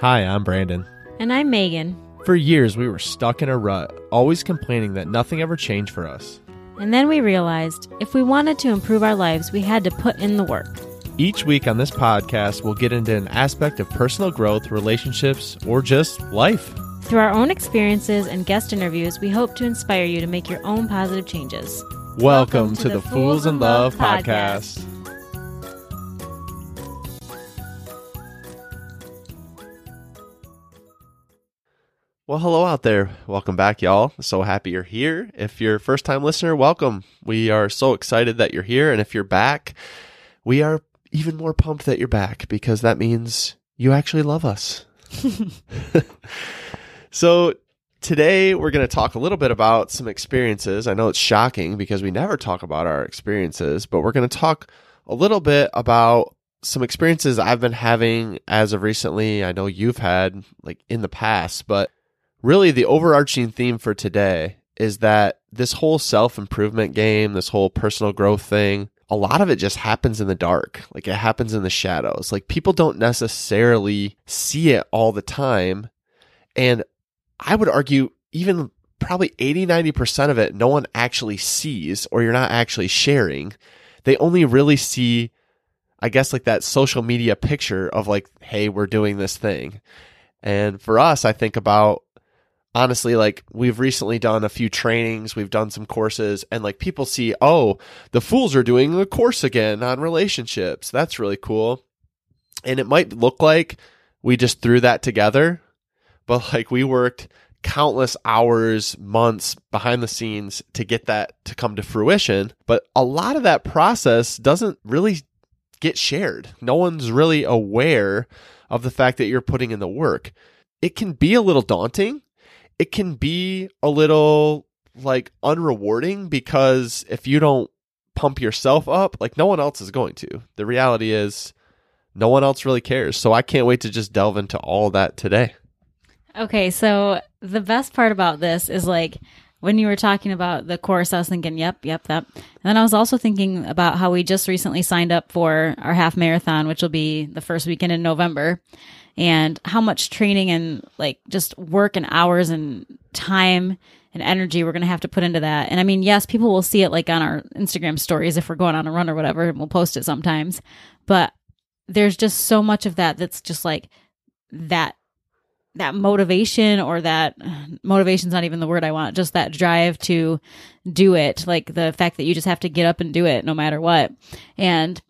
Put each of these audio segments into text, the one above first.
Hi, I'm Brandon. And I'm Megan. For years, we were stuck in a rut, always complaining that nothing ever changed for us. And then we realized if we wanted to improve our lives, we had to put in the work. Each week on this podcast, we'll get into an aspect of personal growth, relationships, or just life. Through our own experiences and guest interviews, we hope to inspire you to make your own positive changes. Welcome, Welcome to, to, the, Fools in Love, Love podcast. podcast. Well, hello out there. Welcome back, y'all. So happy you're here. If you're a first time listener, welcome. We are so excited that you're here. And if you're back, we are even more pumped that you're back because that means you actually love us. so today we're going to talk a little bit about some experiences. I know it's shocking because we never talk about our experiences, but we're going to talk a little bit about some experiences I've been having as of recently. I know you've had like in the past, but really the overarching theme for today is that this whole self improvement game, this whole personal growth thing, a lot of it just happens in the dark. Like it happens in the shadows. Like people don't necessarily see it all the time. And I would argue even probably 80, 90% of it, no one actually sees or you're not actually sharing. They only really see, I guess, like that social media picture of like, hey, we're doing this thing. And for us, I think about honestly like we've recently done a few trainings we've done some courses and like people see oh the fools are doing a course again on relationships. That's really cool. And it might look like we just threw that together but like we worked countless hours months behind the scenes to get that to come to fruition. But a lot of that process doesn't really get shared. No one's really aware of the fact that you're putting in the work. It can be a little daunting it can be a little like unrewarding because if you don't pump yourself up, like no one else is going to. The reality is no one else really cares. So I can't wait to just delve into all that today. Okay, so the best part about this is like when you were talking about the course, I was thinking, yep, yep, that. And then I was also thinking about how we just recently signed up for our half marathon, which will be the first weekend in November and how much training and like just work and hours and time and energy we're going to have to put into that. And I mean, yes, people will see it like on our Instagram stories if we're going on a run or whatever, and we'll post it sometimes. But there's just so much of that that's just like that that motivation or that motivation's not even the word I want, just that drive to do it. Like the fact that you just have to get up and do it no matter what. And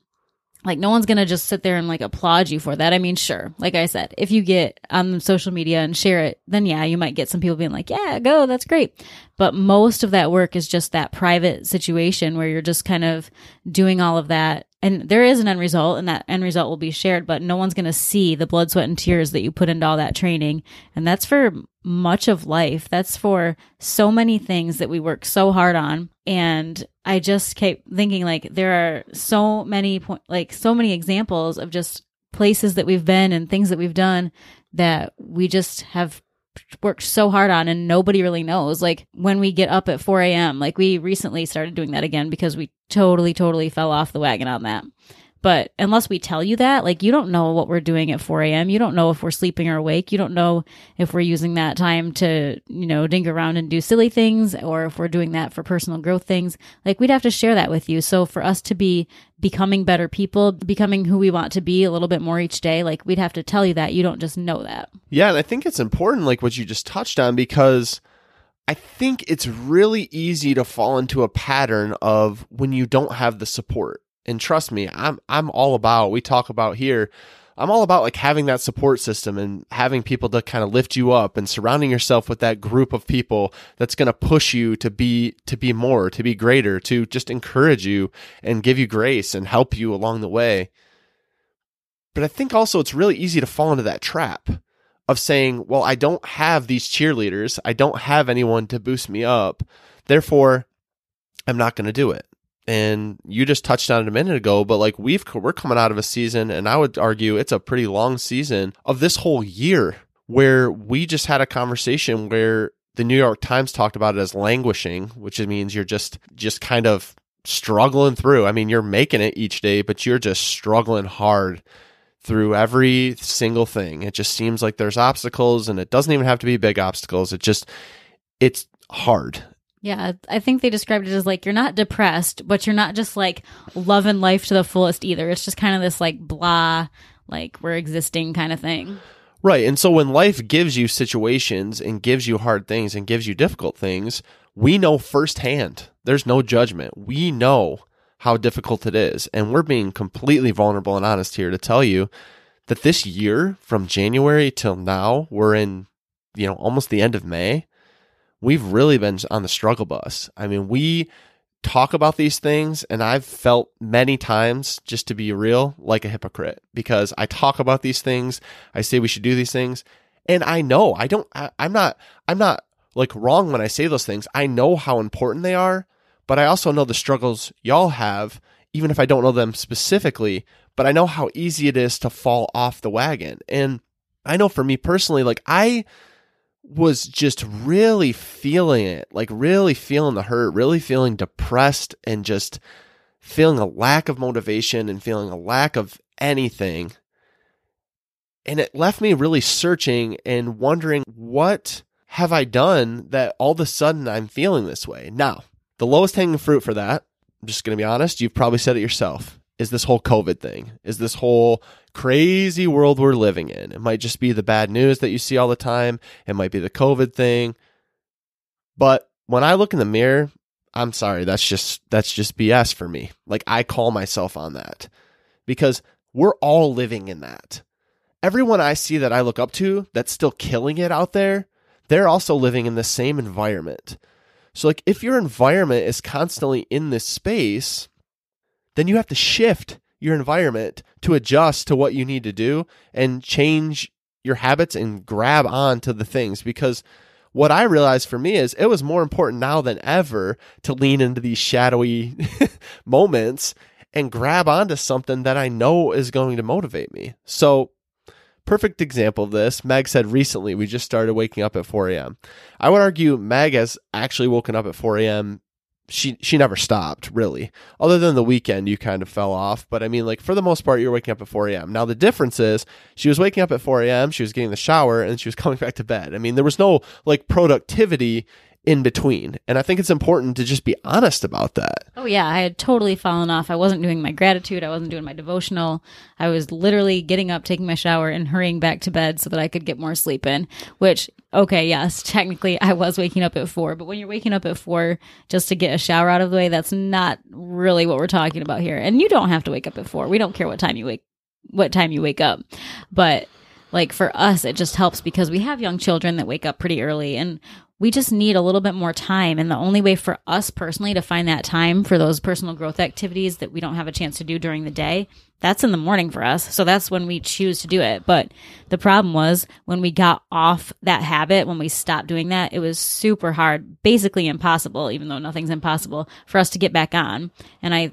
like no one's gonna just sit there and like applaud you for that. I mean, sure, like I said, if you get on social media and share it, then yeah, you might get some people being like, "Yeah, go, that's great." But most of that work is just that private situation where you're just kind of doing all of that, and there is an end result, and that end result will be shared. But no one's gonna see the blood, sweat, and tears that you put into all that training, and that's for much of life. That's for so many things that we work so hard on. And I just kept thinking like there are so many point like so many examples of just places that we've been and things that we've done that we just have worked so hard on and nobody really knows. Like when we get up at 4 a.m., like we recently started doing that again because we totally, totally fell off the wagon on that. But unless we tell you that, like you don't know what we're doing at 4 a.m. You don't know if we're sleeping or awake. You don't know if we're using that time to, you know, dink around and do silly things or if we're doing that for personal growth things. Like we'd have to share that with you. So for us to be becoming better people, becoming who we want to be a little bit more each day, like we'd have to tell you that. You don't just know that. Yeah. And I think it's important, like what you just touched on, because I think it's really easy to fall into a pattern of when you don't have the support and trust me, I'm I'm all about. We talk about here. I'm all about like having that support system and having people to kind of lift you up and surrounding yourself with that group of people that's going to push you to be to be more, to be greater, to just encourage you and give you grace and help you along the way. But I think also it's really easy to fall into that trap of saying, well, I don't have these cheerleaders. I don't have anyone to boost me up. Therefore, I'm not going to do it and you just touched on it a minute ago, but like we've we're coming out of a season, and I would argue it's a pretty long season of this whole year where we just had a conversation where the New York Times talked about it as languishing, which means you're just just kind of struggling through. I mean, you're making it each day, but you're just struggling hard through every single thing. It just seems like there's obstacles and it doesn't even have to be big obstacles. It just it's hard. Yeah, I think they described it as like you're not depressed, but you're not just like loving life to the fullest either. It's just kind of this like blah, like we're existing kind of thing. Right. And so when life gives you situations and gives you hard things and gives you difficult things, we know firsthand. There's no judgment. We know how difficult it is. And we're being completely vulnerable and honest here to tell you that this year, from January till now, we're in, you know, almost the end of May. We've really been on the struggle bus. I mean, we talk about these things and I've felt many times just to be real like a hypocrite because I talk about these things, I say we should do these things and I know I don't I, I'm not I'm not like wrong when I say those things. I know how important they are, but I also know the struggles y'all have even if I don't know them specifically, but I know how easy it is to fall off the wagon. And I know for me personally like I was just really feeling it, like really feeling the hurt, really feeling depressed and just feeling a lack of motivation and feeling a lack of anything. And it left me really searching and wondering what have I done that all of a sudden I'm feeling this way? Now, the lowest hanging fruit for that, I'm just going to be honest, you've probably said it yourself, is this whole COVID thing, is this whole crazy world we're living in. It might just be the bad news that you see all the time, it might be the COVID thing. But when I look in the mirror, I'm sorry, that's just that's just BS for me. Like I call myself on that. Because we're all living in that. Everyone I see that I look up to that's still killing it out there, they're also living in the same environment. So like if your environment is constantly in this space, then you have to shift your environment to adjust to what you need to do and change your habits and grab on to the things because what I realized for me is it was more important now than ever to lean into these shadowy moments and grab onto something that I know is going to motivate me. So, perfect example of this, Meg said recently we just started waking up at 4 a.m. I would argue Meg has actually woken up at 4 a.m she she never stopped really. Other than the weekend you kind of fell off. But i mean like for the most part you're waking up at 4 a.m now the difference is she was waking up at 4 a.m she was getting the shower and she was coming back to bed. I mean there was no like productivity in between. And I think it's important to just be honest about that. Oh, yeah. I had totally fallen off. I wasn't doing my gratitude. I wasn't doing my devotional. I was literally getting up, taking my shower, and hurrying back to bed so that I could get more sleep in, which, okay, yes, technically I was waking up at four. But when you're waking up at four just to get a shower out of the way, that's not really what we're talking about here. And you don't have to wake up at four. We don't care what time you wake, what time you wake up. But like for us, it just helps because we have young children that wake up pretty early and we just need a little bit more time. And the only way for us personally to find that time for those personal growth activities that we don't have a chance to do during the day, that's in the morning for us. So that's when we choose to do it. But the problem was when we got off that habit, when we stopped doing that, it was super hard, basically impossible, even though nothing's impossible for us to get back on. And I,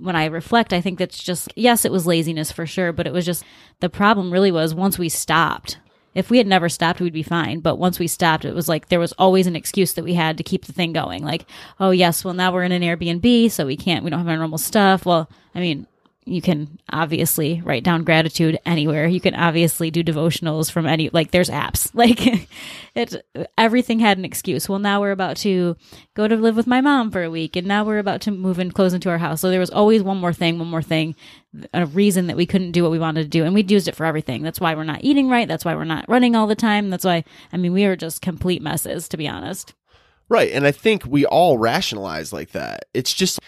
when I reflect, I think that's just, yes, it was laziness for sure, but it was just the problem really was once we stopped, if we had never stopped, we'd be fine. But once we stopped, it was like there was always an excuse that we had to keep the thing going. Like, oh, yes, well, now we're in an Airbnb, so we can't, we don't have our normal stuff. Well, I mean, you can obviously write down gratitude anywhere. You can obviously do devotionals from any like there's apps. Like it everything had an excuse. Well, now we're about to go to live with my mom for a week and now we're about to move and close into our house. So there was always one more thing, one more thing, a reason that we couldn't do what we wanted to do and we'd used it for everything. That's why we're not eating right. That's why we're not running all the time. That's why I mean we are just complete messes to be honest. Right. And I think we all rationalize like that. It's just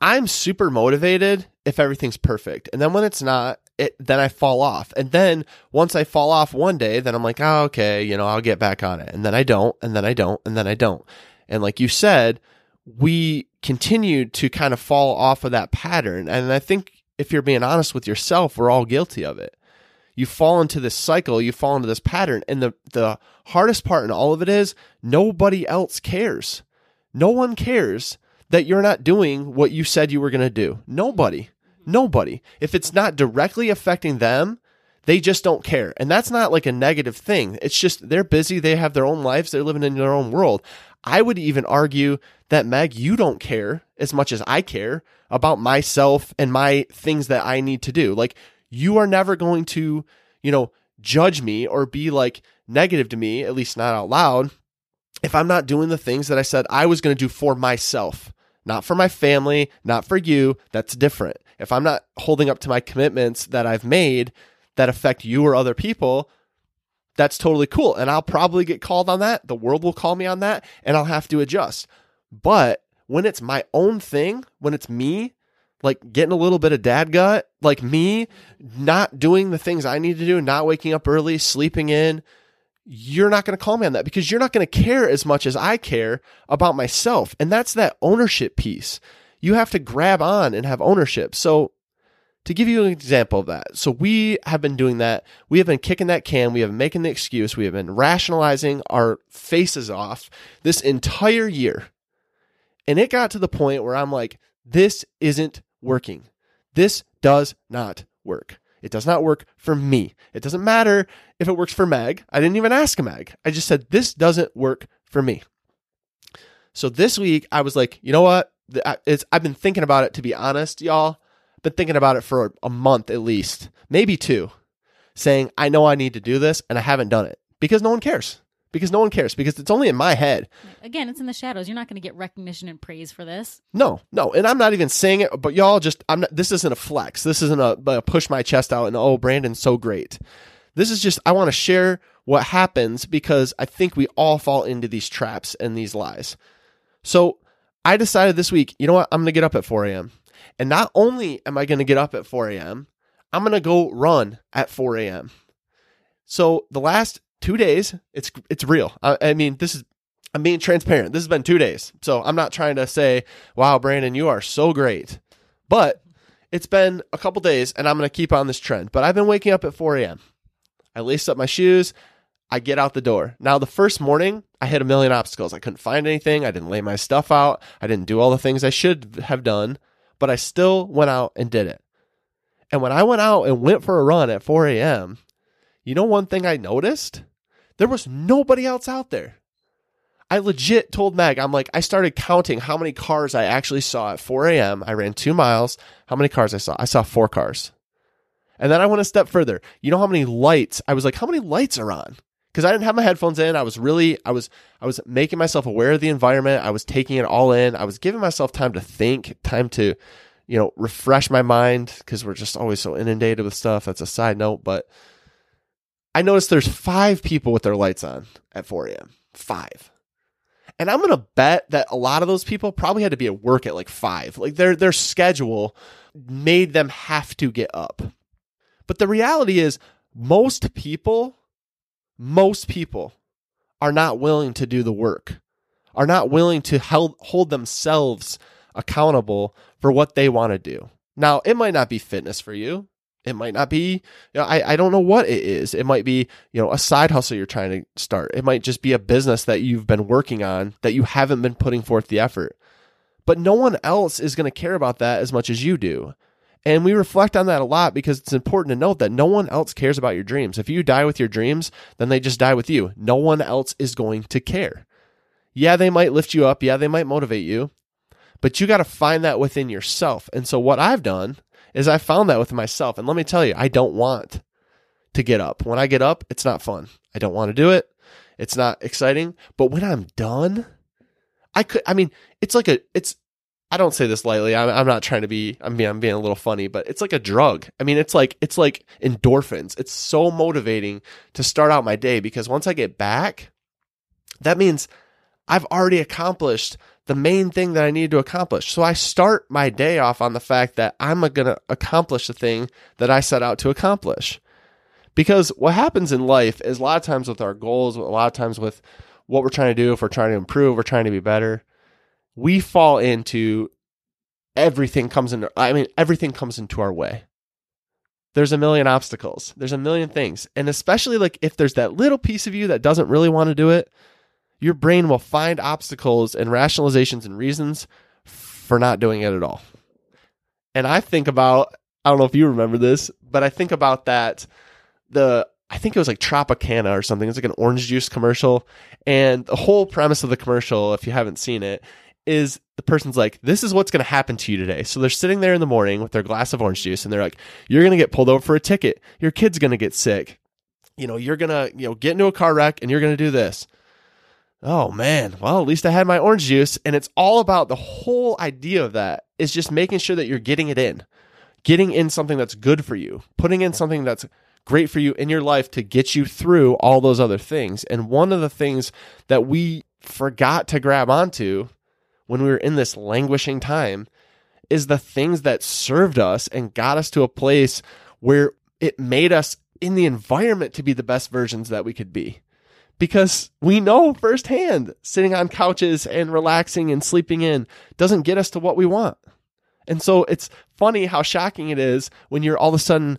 I'm super motivated if everything's perfect. And then when it's not, it then I fall off. And then once I fall off one day, then I'm like, oh, okay, you know, I'll get back on it. And then I don't, and then I don't, and then I don't. And like you said, we continue to kind of fall off of that pattern. And I think if you're being honest with yourself, we're all guilty of it. You fall into this cycle, you fall into this pattern. And the, the hardest part in all of it is nobody else cares. No one cares that you're not doing what you said you were going to do. Nobody. Nobody. If it's not directly affecting them, they just don't care. And that's not like a negative thing. It's just they're busy, they have their own lives, they're living in their own world. I would even argue that Meg, you don't care as much as I care about myself and my things that I need to do. Like You are never going to, you know, judge me or be like negative to me, at least not out loud, if I'm not doing the things that I said I was going to do for myself, not for my family, not for you. That's different. If I'm not holding up to my commitments that I've made that affect you or other people, that's totally cool. And I'll probably get called on that. The world will call me on that and I'll have to adjust. But when it's my own thing, when it's me, like getting a little bit of dad gut, like me not doing the things I need to do, not waking up early, sleeping in, you're not going to call me on that because you're not going to care as much as I care about myself. And that's that ownership piece. You have to grab on and have ownership. So to give you an example of that. So we have been doing that. We have been kicking that can. We have been making the excuse. We have been rationalizing our faces off this entire year. And it got to the point where I'm like, this isn't working. This does not work. It does not work for me. It doesn't matter if it works for Meg. I didn't even ask Meg. I just said, this doesn't work for me. So this week, I was like, you know what? It's, I've been thinking about it, to be honest, y'all been thinking about it for a month at least, maybe two, saying, I know I need to do this and I haven't done it because no one cares. Because no one cares because it's only in my head. Again, it's in the shadows. You're not going to get recognition and praise for this. No, no, and I'm not even saying it, but y'all just I'm not. This isn't a flex. This isn't a, a push my chest out and oh, Brandon's so great. This is just I want to share what happens because I think we all fall into these traps and these lies. So I decided this week, you know what? I'm going to get up at 4 a.m. And not only am I going to get up at 4 a.m., I'm going to go run at 4 a.m. So the last two days, it's it's real. I, I, mean, this is I'm being transparent. This has been two days, so I'm not trying to say, "Wow, Brandon, you are so great," but it's been a couple days, and I'm going to keep on this trend. But I've been waking up at 4 a.m. I laced up my shoes. I get out the door. Now, the first morning, I hit a million obstacles. I couldn't find anything. I didn't lay my stuff out. I didn't do all the things I should have done but I still went out and did it. And when I went out and went for a run at 4 a.m., you know one thing I noticed? There was nobody else out there. I legit told Meg, I'm like, I started counting how many cars I actually saw at 4 a.m. I ran two miles. How many cars I saw? I saw four cars. And then I went a step further. You know how many lights? I was like, how many lights are on? Because I didn't have my headphones in. I was really, I was, I was making myself aware of the environment. I was taking it all in. I was giving myself time to think, time to, you know, refresh my mind because we're just always so inundated with stuff. That's a side note, but I noticed there's five people with their lights on at 4 a.m. Five. And I'm gonna bet that a lot of those people probably had to be at work at like five. Like their their schedule made them have to get up. But the reality is most people most people are not willing to do the work, are not willing to hold, hold themselves accountable for what they want to do. Now, it might not be fitness for you. It might not be, you know, I, I don't know what it is. It might be, you know, a side hustle you're trying to start. It might just be a business that you've been working on that you haven't been putting forth the effort. But no one else is going to care about that as much as you do. And we reflect on that a lot because it's important to note that no one else cares about your dreams. If you die with your dreams, then they just die with you. No one else is going to care. Yeah, they might lift you up. Yeah, they might motivate you. But you got to find that within yourself. And so what I've done is I found that within myself. And let me tell you, I don't want to get up. When I get up, it's not fun. I don't want to do it. It's not exciting. But when I'm done, I could, I mean, it's like a, it's, I don't say this lightly. I'm, I'm not trying to be. I'm being, I'm being a little funny, but it's like a drug. I mean, it's like it's like endorphins. It's so motivating to start out my day because once I get back, that means I've already accomplished the main thing that I needed to accomplish. So I start my day off on the fact that I'm going to accomplish the thing that I set out to accomplish. Because what happens in life is a lot of times with our goals, a lot of times with what we're trying to do, if we're trying to improve, we're trying to be better we fall into everything comes into I mean everything comes into our way. There's a million obstacles. There's a million things. And especially like if there's that little piece of you that doesn't really want to do it, your brain will find obstacles and rationalizations and reasons for not doing it at all. And I think about I don't know if you remember this, but I think about that the I think it was like Tropicana or something. It's like an orange juice commercial. And the whole premise of the commercial, if you haven't seen it, is the person's like, this is what's going to happen to you today. So they're sitting there in the morning with their glass of orange juice and they're like, you're going to get pulled over for a ticket. Your kid's going to get sick. You know, you're going to, you know, get into a car wreck and you're going to do this. Oh man, well, at least I had my orange juice. And it's all about the whole idea of that is just making sure that you're getting it in, getting in something that's good for you, putting in something that's great for you in your life to get you through all those other things. And one of the things that we forgot to grab onto when we were in this languishing time is the things that served us and got us to a place where it made us in the environment to be the best versions that we could be. Because we know firsthand sitting on couches and relaxing and sleeping in doesn't get us to what we want. And so it's funny how shocking it is when you're all of a sudden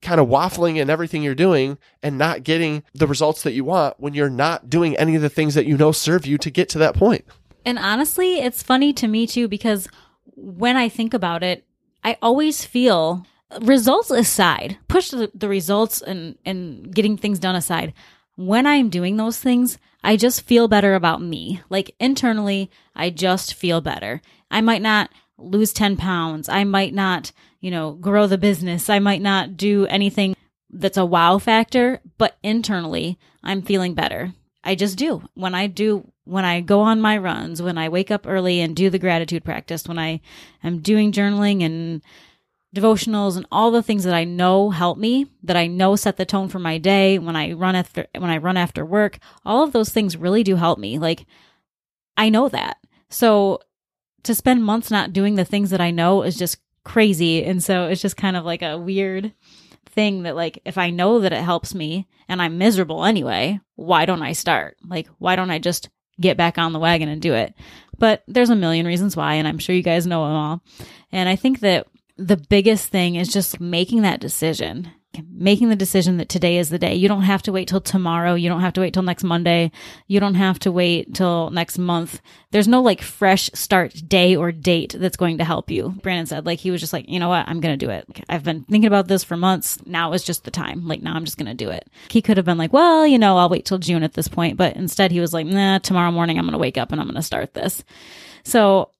kind of waffling in everything you're doing and not getting the results that you want when you're not doing any of the things that you know serve you to get to that point. And honestly, it's funny to me too because when I think about it, I always feel results aside, push the, the results and, and getting things done aside. When I'm doing those things, I just feel better about me. Like internally, I just feel better. I might not lose 10 pounds. I might not, you know, grow the business. I might not do anything that's a wow factor, but internally, I'm feeling better. I just do. When I do, when I go on my runs, when I wake up early and do the gratitude practice, when I am doing journaling and devotionals and all the things that I know help me, that I know set the tone for my day, when I run after when I run after work, all of those things really do help me. Like I know that. So to spend months not doing the things that I know is just crazy. And so it's just kind of like a weird thing that like if I know that it helps me and I'm miserable anyway, why don't I start? Like why don't I just get back on the wagon and do it? But there's a million reasons why and I'm sure you guys know them all. And I think that the biggest thing is just making that decision making the decision that today is the day. You don't have to wait till tomorrow. You don't have to wait till next Monday. You don't have to wait till next month. There's no like fresh start day or date that's going to help you. Brandon said, like, he was just like, you know what? I'm going to do it. Like, I've been thinking about this for months. Now is just the time. Like, now I'm just going to do it. He could have been like, well, you know, I'll wait till June at this point. But instead, he was like, nah, tomorrow morning, I'm going to wake up and I'm going to start this. So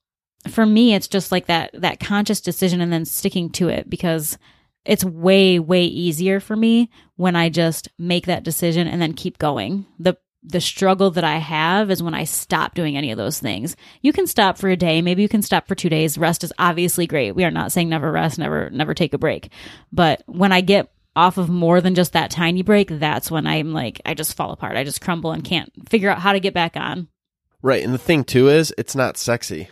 for me, it's just like that, that conscious decision and then sticking to it because it's way way easier for me when I just make that decision and then keep going. The the struggle that I have is when I stop doing any of those things. You can stop for a day, maybe you can stop for 2 days. Rest is obviously great. We are not saying never rest, never never take a break. But when I get off of more than just that tiny break, that's when I'm like I just fall apart. I just crumble and can't figure out how to get back on. Right. And the thing too is it's not sexy.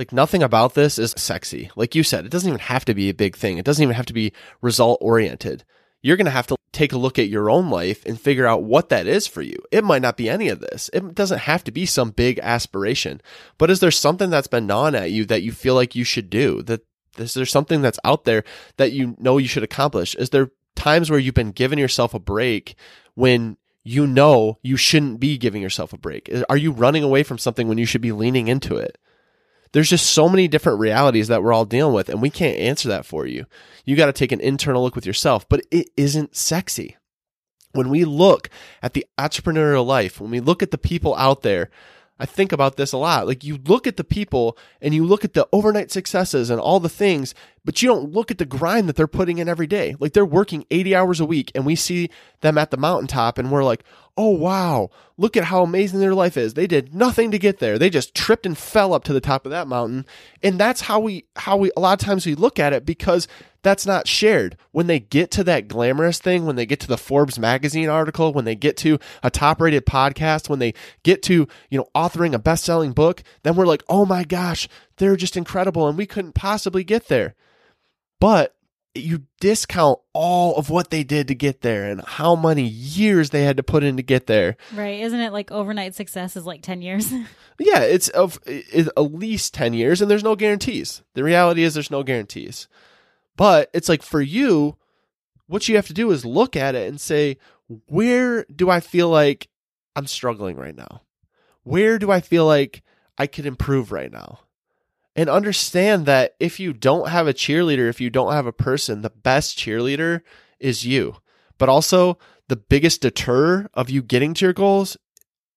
Like nothing about this is sexy. Like you said, it doesn't even have to be a big thing. It doesn't even have to be result oriented. You're going to have to take a look at your own life and figure out what that is for you. It might not be any of this. It doesn't have to be some big aspiration. But is there something that's been gnawing at you that you feel like you should do? That is there something that's out there that you know you should accomplish? Is there times where you've been giving yourself a break when you know you shouldn't be giving yourself a break? Are you running away from something when you should be leaning into it? There's just so many different realities that we're all dealing with, and we can't answer that for you. You got to take an internal look with yourself, but it isn't sexy. When we look at the entrepreneurial life, when we look at the people out there, I think about this a lot. Like you look at the people and you look at the overnight successes and all the things, but you don't look at the grind that they're putting in every day. Like they're working 80 hours a week and we see them at the mountaintop and we're like, oh wow, look at how amazing their life is. They did nothing to get there. They just tripped and fell up to the top of that mountain. And that's how we how we a lot of times we look at it because that's not shared. When they get to that glamorous thing, when they get to the Forbes magazine article, when they get to a top rated podcast, when they get to, you know, authoring a best selling book, then we're like, oh my gosh, they're just incredible and we couldn't possibly get there. But you discount all of what they did to get there and how many years they had to put in to get there. Right. Isn't it like overnight success is like 10 years? yeah, it's of it's at least 10 years and there's no guarantees. The reality is there's no guarantees. But it's like for you, what you have to do is look at it and say, where do I feel like I'm struggling right now? Where do I feel like I could improve right now? And understand that if you don't have a cheerleader, if you don't have a person, the best cheerleader is you. But also, the biggest deter of you getting to your goals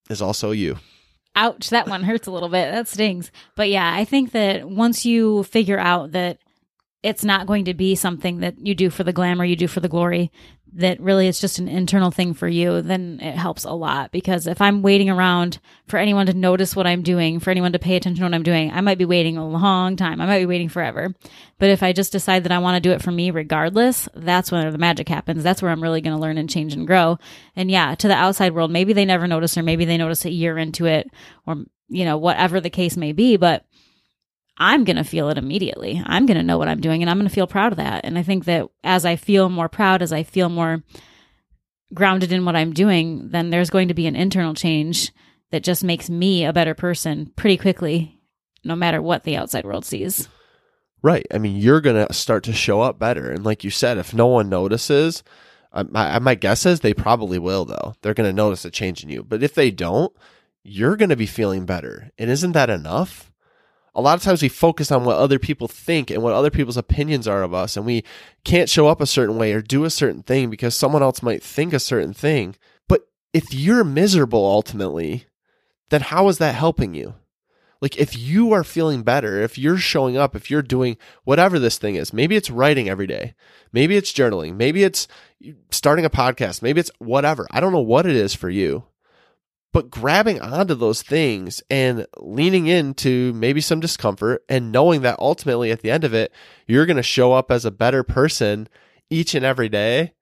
is also you. Ouch, that one hurts a little bit. That stings. But yeah, I think that once you figure out that it's not going to be something that you do for the glamour, you do for the glory, that really it's just an internal thing for you, then it helps a lot. Because if I'm waiting around for anyone to notice what I'm doing, for anyone to pay attention to what I'm doing, I might be waiting a long time. I might be waiting forever. But if I just decide that I want to do it for me regardless, that's when the magic happens. That's where I'm really going to learn and change and grow. And yeah, to the outside world, maybe they never notice or maybe they notice a year into it or, you know, whatever the case may be. But I'm going to feel it immediately. I'm going to know what I'm doing and I'm going to feel proud of that. And I think that as I feel more proud, as I feel more grounded in what I'm doing, then there's going to be an internal change that just makes me a better person pretty quickly, no matter what the outside world sees. Right. I mean, you're going to start to show up better. And like you said, if no one notices, um, my, my guess is they probably will, though. They're going to notice a change in you. But if they don't, you're going to be feeling better. And isn't that enough? A lot of times we focus on what other people think and what other people's opinions are of us and we can't show up a certain way or do a certain thing because someone else might think a certain thing. But if you're miserable ultimately then how is that helping you? Like if you are feeling better if you're showing up if you're doing whatever this thing is maybe it's writing every day maybe it's journaling maybe it's starting a podcast maybe it's whatever i don't know what it is for you but grabbing onto those things and leaning into maybe some discomfort and knowing that ultimately at the end of it you're going to show up as a better person each and every day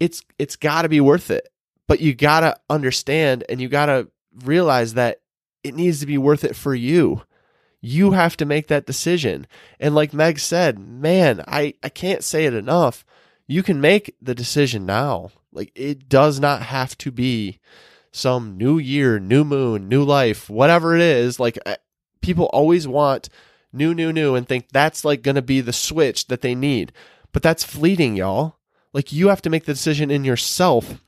it's it's got to be worth it. But you got to understand and you got to realize that it needs to be worth it for you. You have to make that decision. And like meg said man i i can't say it enough. You can make the decision now. Like it does not have to be some new year, new moon, new life, whatever it is. Like uh, people always want new, new, new and think that's like going to be the switch that they need. But that's fleeting, y'all. Like you have to make the decision in yourself.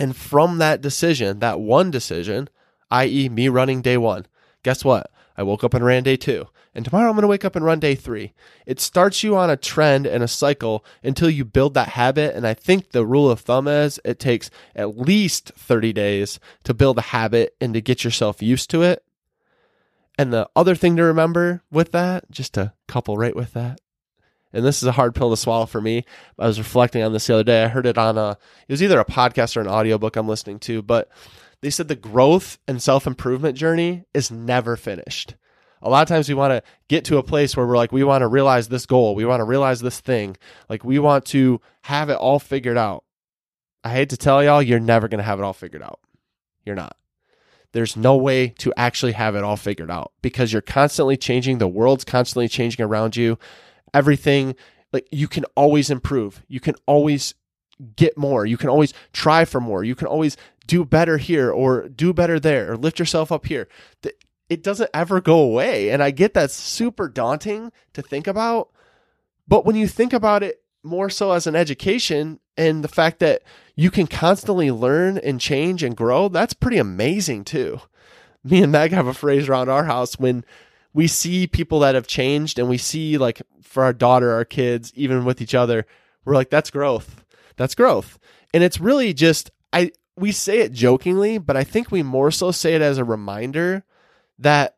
And from that decision, that one decision, i.e., me running day one, guess what? I woke up and ran day two. And tomorrow I'm going to wake up and run day three. It starts you on a trend and a cycle until you build that habit. And I think the rule of thumb is it takes at least 30 days to build a habit and to get yourself used to it. And the other thing to remember with that, just to couple right with that, and this is a hard pill to swallow for me. I was reflecting on this the other day. I heard it on a, it was either a podcast or an audiobook I'm listening to, but they said the growth and self improvement journey is never finished. A lot of times we want to get to a place where we're like, we want to realize this goal. We want to realize this thing. Like we want to have it all figured out. I hate to tell y'all, you're never going to have it all figured out. You're not. There's no way to actually have it all figured out because you're constantly changing. The world's constantly changing around you. Everything, like you can always improve. You can always get more. You can always try for more. You can always do better here or do better there or lift yourself up here. It doesn't ever go away. And I get that's super daunting to think about. But when you think about it more so as an education and the fact that you can constantly learn and change and grow, that's pretty amazing too. Me and Meg have a phrase around our house when we see people that have changed and we see like for our daughter, our kids, even with each other, we're like, that's growth. That's growth. And it's really just I we say it jokingly, but I think we more so say it as a reminder that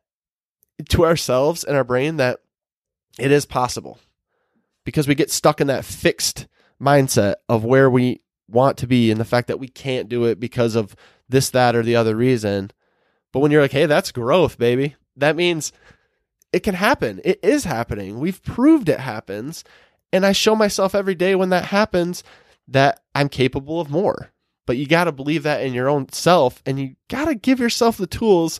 to ourselves and our brain that it is possible because we get stuck in that fixed mindset of where we want to be and the fact that we can't do it because of this, that, or the other reason. But when you're like, hey, that's growth, baby, that means it can happen. It is happening. We've proved it happens. And I show myself every day when that happens that I'm capable of more. But you got to believe that in your own self and you got to give yourself the tools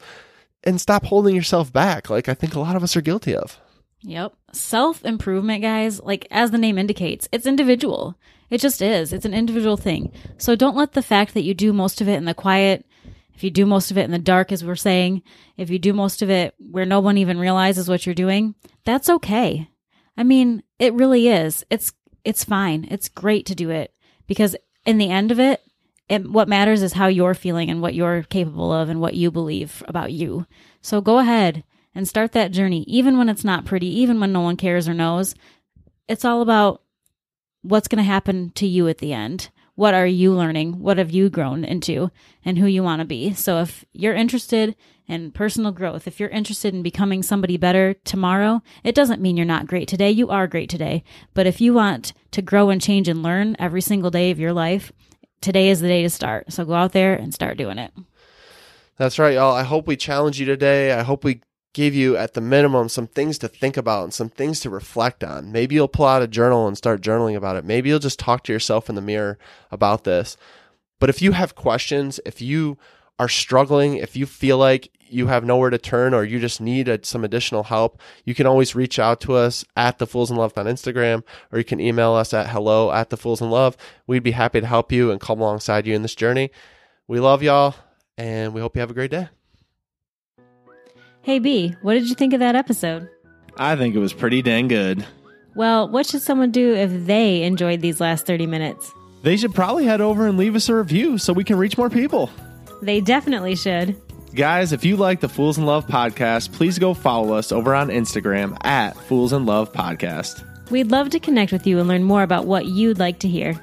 and stop holding yourself back like I think a lot of us are guilty of. Yep. Self improvement, guys, like as the name indicates, it's individual. It just is. It's an individual thing. So don't let the fact that you do most of it in the quiet, if you do most of it in the dark, as we're saying, if you do most of it where no one even realizes what you're doing, that's okay. I mean, it really is. It's it's fine. It's great to do it because in the end of it, it, what matters is how you're feeling and what you're capable of and what you believe about you. So go ahead and start that journey, even when it's not pretty, even when no one cares or knows. It's all about what's going to happen to you at the end. what are you learning? What have you grown into and who you want to be? So if you're interested in personal growth, if you're interested in becoming somebody better tomorrow, it doesn't mean you're not great today. You are great today. But if you want to grow and change and learn every single day of your life, today is the day to start. So go out there and start doing it. That's right, y'all. I hope we challenge you today. I hope we give you, at the minimum, some things to think about and some things to reflect on. Maybe you'll pull out a journal and start journaling about it. Maybe you'll just talk to yourself in the mirror about this. But if you have questions, if you are struggling, if you feel like you have nowhere to turn or you just need a, some additional help, you can always reach out to us at the Fools in Love on Instagram, or you can email us at hello at the Fools in Love. We'd be happy to help you and come alongside you in this journey. We love y'all, and we hope you have a great day. Hey, B, what did you think of that episode? I think it was pretty dang good. Well, what should someone do if they enjoyed these last 30 minutes? They should probably head over and leave us a review so we can reach more people. They definitely should. Guys, if you like the Fools in Love podcast, please go follow us over on Instagram at Fools in Love Podcast. We'd love to connect with you and learn more about what you'd like to hear.